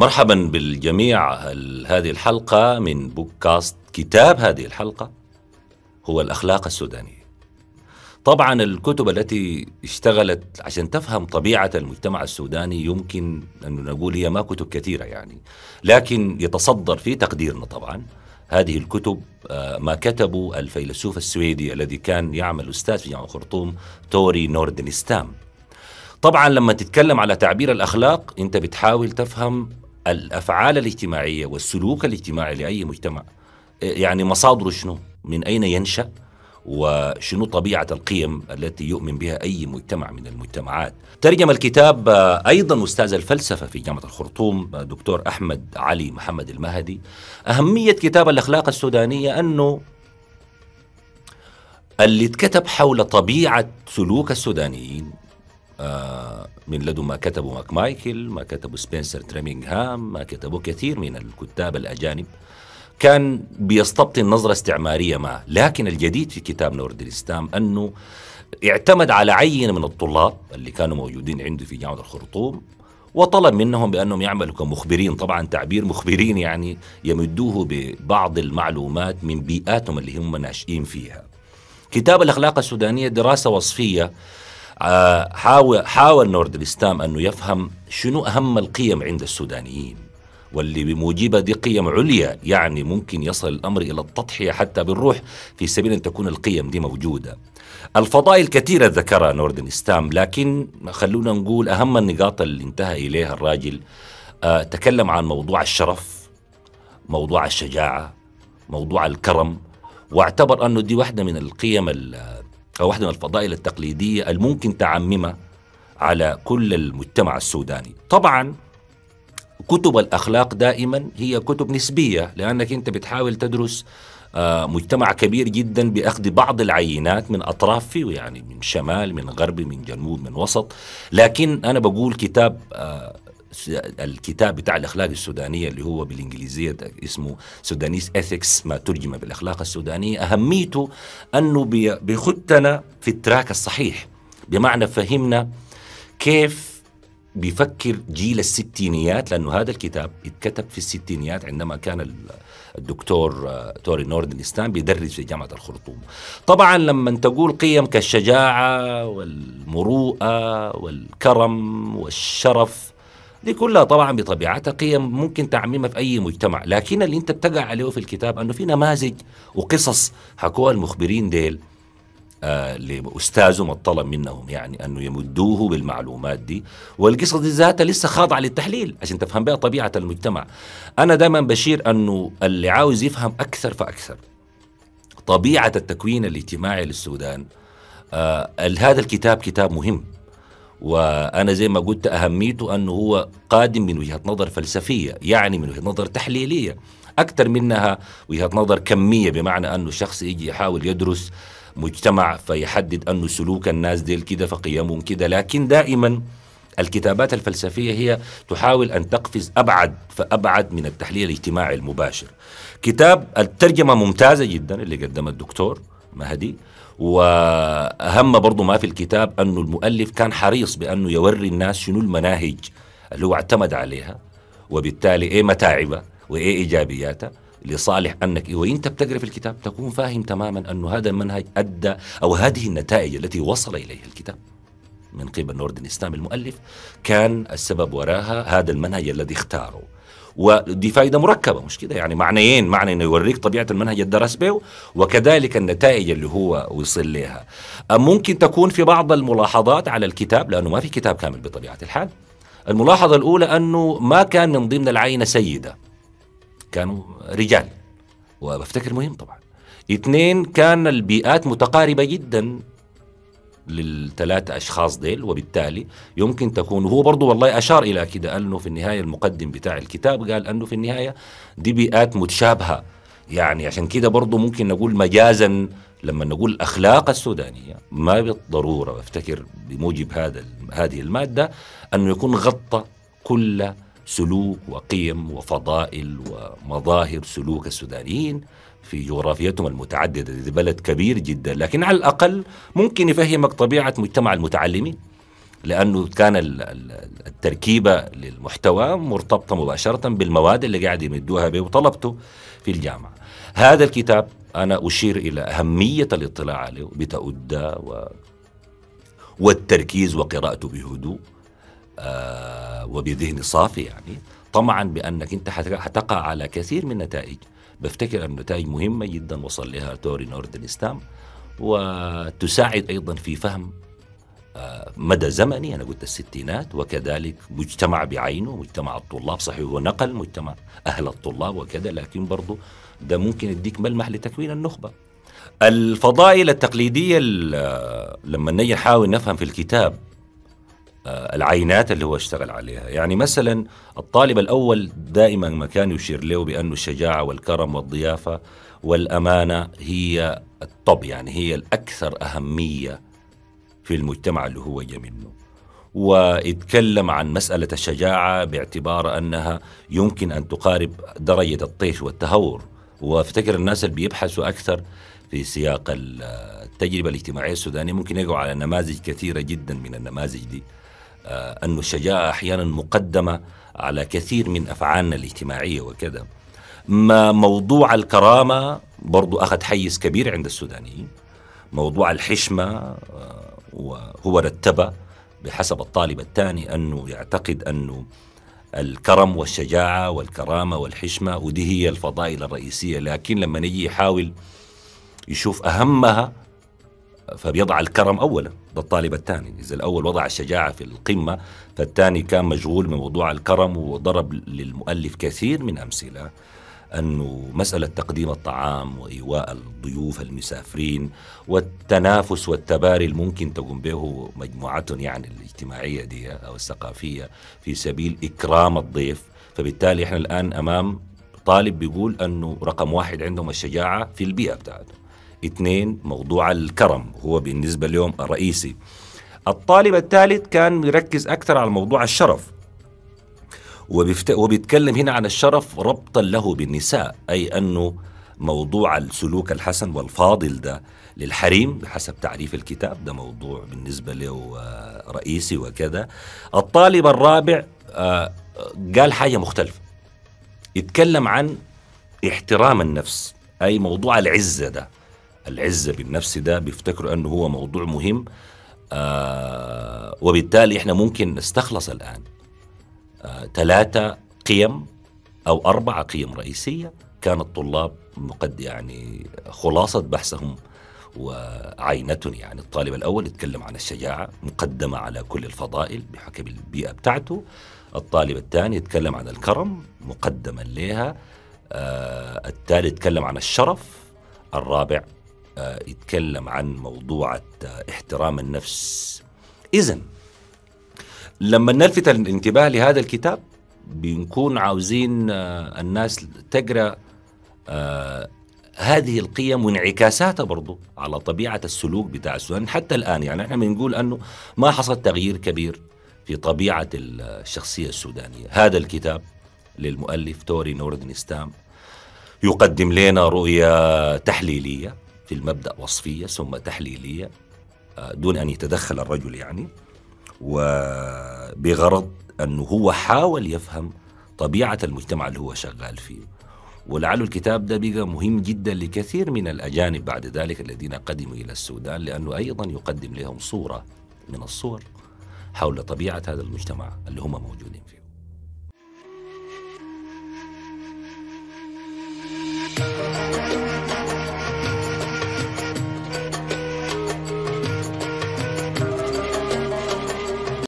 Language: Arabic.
مرحبا بالجميع. هذه الحلقة من بودكاست كتاب هذه الحلقة؟ هو الأخلاق السودانية. طبعا الكتب التي اشتغلت عشان تفهم طبيعة المجتمع السوداني يمكن أن نقول هي ما كتب كثيرة يعني لكن يتصدر في تقديرنا طبعا. هذه الكتب آه، ما كتبه الفيلسوف السويدي الذي كان يعمل أستاذ في جامعة الخرطوم توري نوردنستام. طبعا لما تتكلم على تعبير الأخلاق أنت بتحاول تفهم الأفعال الاجتماعية والسلوك الاجتماعي لأي مجتمع يعني مصادره شنو؟ من أين ينشأ؟ وشنو طبيعة القيم التي يؤمن بها أي مجتمع من المجتمعات ترجم الكتاب أيضا أستاذ الفلسفة في جامعة الخرطوم دكتور أحمد علي محمد المهدي أهمية كتاب الأخلاق السودانية أنه اللي اتكتب حول طبيعة سلوك السودانيين آه، من لدن ما كتبه ماك مايكل ما كتبه سبنسر تريمينغهام ما كتبه كثير من الكتاب الأجانب. كان بيستبطن نظرة استعمارية ما لكن الجديد في كتاب نورد الإسلام أنه اعتمد على عينة من الطلاب اللي كانوا موجودين عنده في جامعة الخرطوم وطلب منهم بأنهم يعملوا كمخبرين. طبعا تعبير مخبرين يعني يمدوه ببعض المعلومات من بيئاتهم اللي هم ناشئين فيها. كتاب الأخلاق السودانية دراسة وصفية آه، حاول حاول نوردلستام أنه يفهم شنو أهم القيم عند السودانيين واللي بموجبها دي قيم عليا يعني ممكن يصل الأمر إلى التضحية حتى بالروح في سبيل أن تكون القيم دي موجودة. الفضائل كثيرة ذكرها نوردنستام لكن خلونا نقول أهم النقاط اللي انتهى إليها الراجل آه تكلم عن موضوع الشرف موضوع الشجاعة موضوع الكرم واعتبر أنه دي واحدة من القيم واحدة من الفضائل التقليدية الممكن تعممها على كل المجتمع السوداني. طبعا كتب الأخلاق دائما هي كتب نسبية لأنك أنت بتحاول تدرس آه، مجتمع كبير جدا بأخذ بعض العينات من أطراف فيه يعني من شمال من غرب من جنوب من وسط. لكن أنا بقول كتاب آه، الكتاب بتاع الأخلاق السودانية اللي هو بالإنجليزية اسمه Sudanese Ethics ما ترجم بالأخلاق السودانية أهميته أنه بيخدنا في ال track الصحيح بمعنى فهمنا كيف بيفكر جيل الستينيات لأنه هذا الكتاب اتكتب في الستينيات عندما كان الدكتور آه، توري نوردنستام بيدرس في جامعة الخرطوم. طبعا لما تقول قيم كالشجاعة والمروءة والكرم والشرف دي كلها طبعا بطبيعتها قيم ممكن تعميمها في أي مجتمع لكن اللي أنت بتقع عليه في الكتاب أنه في نماذج وقصص حكوها المخبرين ديل آه لأستاذهم الطلب منهم يعني أنه يمدوه بالمعلومات دي والقصص دي ذاتها لسه خاضعة للتحليل عشان تفهم بها طبيعة المجتمع. أنا دائما بشير أنه اللي عاوز يفهم أكثر فأكثر. طبيعة التكوين الاجتماعي للسودان آه هذا الكتاب كتاب مهم. وأنا زي ما قلت أهميته انه هو قادم من وجهة نظر فلسفية يعني من وجهة نظر تحليلية أكثر منها وجهة نظر كمية بمعنى انه شخص يجي يحاول يدرس مجتمع فيحدد انه سلوك الناس ديل كده فقيمهم كده لكن دائما الكتابات الفلسفية هي تحاول أن تقفز أبعد فأبعد من التحليل الاجتماعي المباشر. كتاب الترجمة ممتازة جدا اللي قدمها الدكتور مهدي وأهم برضو ما في الكتاب انه المؤلف كان حريص بأنه يوري الناس شنو المناهج اللي هو اعتمد عليها وبالتالي إيه متاعبها وإيه ايجابياتها لصالح أنك وإنت بتقرأ في الكتاب تكون فاهم تماما أنه هذا المنهج أدى أو هذه النتائج التي وصل إليها الكتاب من قبل نوردن اسلام المؤلف كان السبب وراها هذا المنهج الذي اختاره. ودي فائدة مركبة مش كده؟ يعني معنيين معنى إنه يوريك طبيعة المنهج الدرس به وكذلك النتائج اللي هو وصل لها. ممكن تكون في بعض الملاحظات على الكتاب؟ لأنه ما في كتاب كامل بطبيعة الحال. الملاحظة الأولى أنه ما كان من ضمن العينة سيدة كانوا رجال. وبفتكر مهم طبعا. اثنين كان البيئات متقاربة جدا. للثلاثة أشخاص ديل وبالتالي يمكن تكون هو برضو والله أشار إلى كده أنه في النهاية المقدم بتاع الكتاب قال أنه في النهاية دي بيئات متشابهة. يعني عشان كده برضو ممكن نقول مجازا لما نقول الأخلاق السودانية ما بالضرورة بفتكر بموجب هذا هذه المادة أنه يكون غطى كل سلوك وقيم وفضائل ومظاهر سلوك السودانيين في جغرافيتهم المتعددة دي بلد كبير جدا. لكن على الأقل ممكن يفهمك طبيعة مجتمع المتعلمين لأنه كان التركيبة للمحتوى مرتبطة مباشرة بالمواد اللي قاعد يمدوها به وطلبته في الجامعة. هذا الكتاب أنا أشير إلى أهمية الاطلاع عليه بتأدى و والتركيز وقراءته بهدوء. وبذهن صافي يعني. طمعا بأنك أنت حتقع على كثير من النتائج. بفتكر أن نتائج مهمة جدا وصل لها توري نوردن ستام. وتساعد أيضا في فهم آه، مدى زمني. أنا قلت الستينات وكذلك مجتمع بعينه. مجتمع الطلاب صحيح هو نقل مجتمع أهل الطلاب وكذا لكن برضه ده ممكن يديك ملمح لتكوين النخبة. الفضائل التقليدية لما نجي نحاول نفهم في الكتاب آه، العينات اللي هو اشتغل عليها. يعني مثلا الطالب الأول دائما ما كان يشير له بأن الشجاعة والكرم والضيافة والأمانة هي الطب يعني هي الأكثر أهمية في المجتمع اللي هو جا منه. ويتكلم عن مسألة الشجاعة باعتبار أنها يمكن أن تقارب درجة الطيش والتهور. وافتكر الناس اللي بيبحثوا أكثر في سياق التجربة الاجتماعية السودانية ممكن يقعوا على نماذج كثيرة جدا من النماذج دي. أن الشجاعة أحيانا مقدمة على كثير من أفعالنا الاجتماعية وكذا. ما موضوع الكرامة برضو أخذ حيز كبير عند السودانيين. موضوع الحشمة آه، وهو رتب بحسب الطالب الثاني أنه يعتقد أنه الكرم والشجاعة والكرامة والحشمة ودي هي الفضائل الرئيسية. لكن لما نجي يحاول يشوف أهمها فبيضع الكرم أولا ده الطالب الثاني. إذا الأول وضع الشجاعة في القمة فالثاني كان مشغول من موضوع الكرم وضرب للمؤلف كثير من أمثلة أنه مسألة تقديم الطعام وإيواء الضيوف المسافرين والتنافس والتباري الممكن تقوم به مجموعتهم يعني الاجتماعية دي أو الثقافية في سبيل إكرام الضيف. فبالتالي إحنا الآن أمام طالب بيقول أنه رقم واحد عندهم الشجاعة في البيئة بتاعته. اثنين موضوع الكرم هو بالنسبة لهم الرئيسي. الطالب الثالث كان يركز أكثر على موضوع الشرف وبيفت... وبيتكلم هنا عن الشرف ربطا له بالنساء أي أنه موضوع السلوك الحسن والفاضل ده للحريم بحسب تعريف الكتاب ده موضوع بالنسبة له آه، رئيسي وكذا. الطالب الرابع آه، قال حاجة مختلفة يتكلم عن احترام النفس أي موضوع العزة ده. العزة بالنفس ده بيفتكروا أنه هو موضوع مهم آه وبالتالي إحنا ممكن نستخلص الآن آه ثلاثة قيم أو أربعة قيم رئيسية كان الطلاب مقد يعني خلاصة بحثهم وعينة يعني الطالب الأول يتكلم عن الشجاعة مقدمة على كل الفضائل بحكم البيئة بتاعته. الطالب الثاني يتكلم عن الكرم مقدما لها آه الثالث يتكلم عن الشرف الرابع يتكلم عن موضوع احترام النفس. إذا لما نلفت الانتباه لهذا الكتاب بنكون عاوزين آه الناس تقرأ آه هذه القيم وانعكاساتها برضو على طبيعة السلوك بتاع السودان. حتى الآن يعني إحنا بنقول أنه ما حصل تغيير كبير في طبيعة الشخصية السودانية. هذا الكتاب للمؤلف توري نوردن ستام يقدم لنا رؤية تحليلية. في المبدأ وصفية ثم تحليلية آه، دون أن يتدخل الرجل يعني. وبغرض أنه هو حاول يفهم طبيعة المجتمع اللي هو شغال فيه. ولعل الكتاب ده بقى مهم جدا لكثير من الأجانب بعد ذلك الذين قدموا إلى السودان لأنه أيضا يقدم لهم صورة من الصور حول طبيعة هذا المجتمع اللي هم موجودين فيه. thank you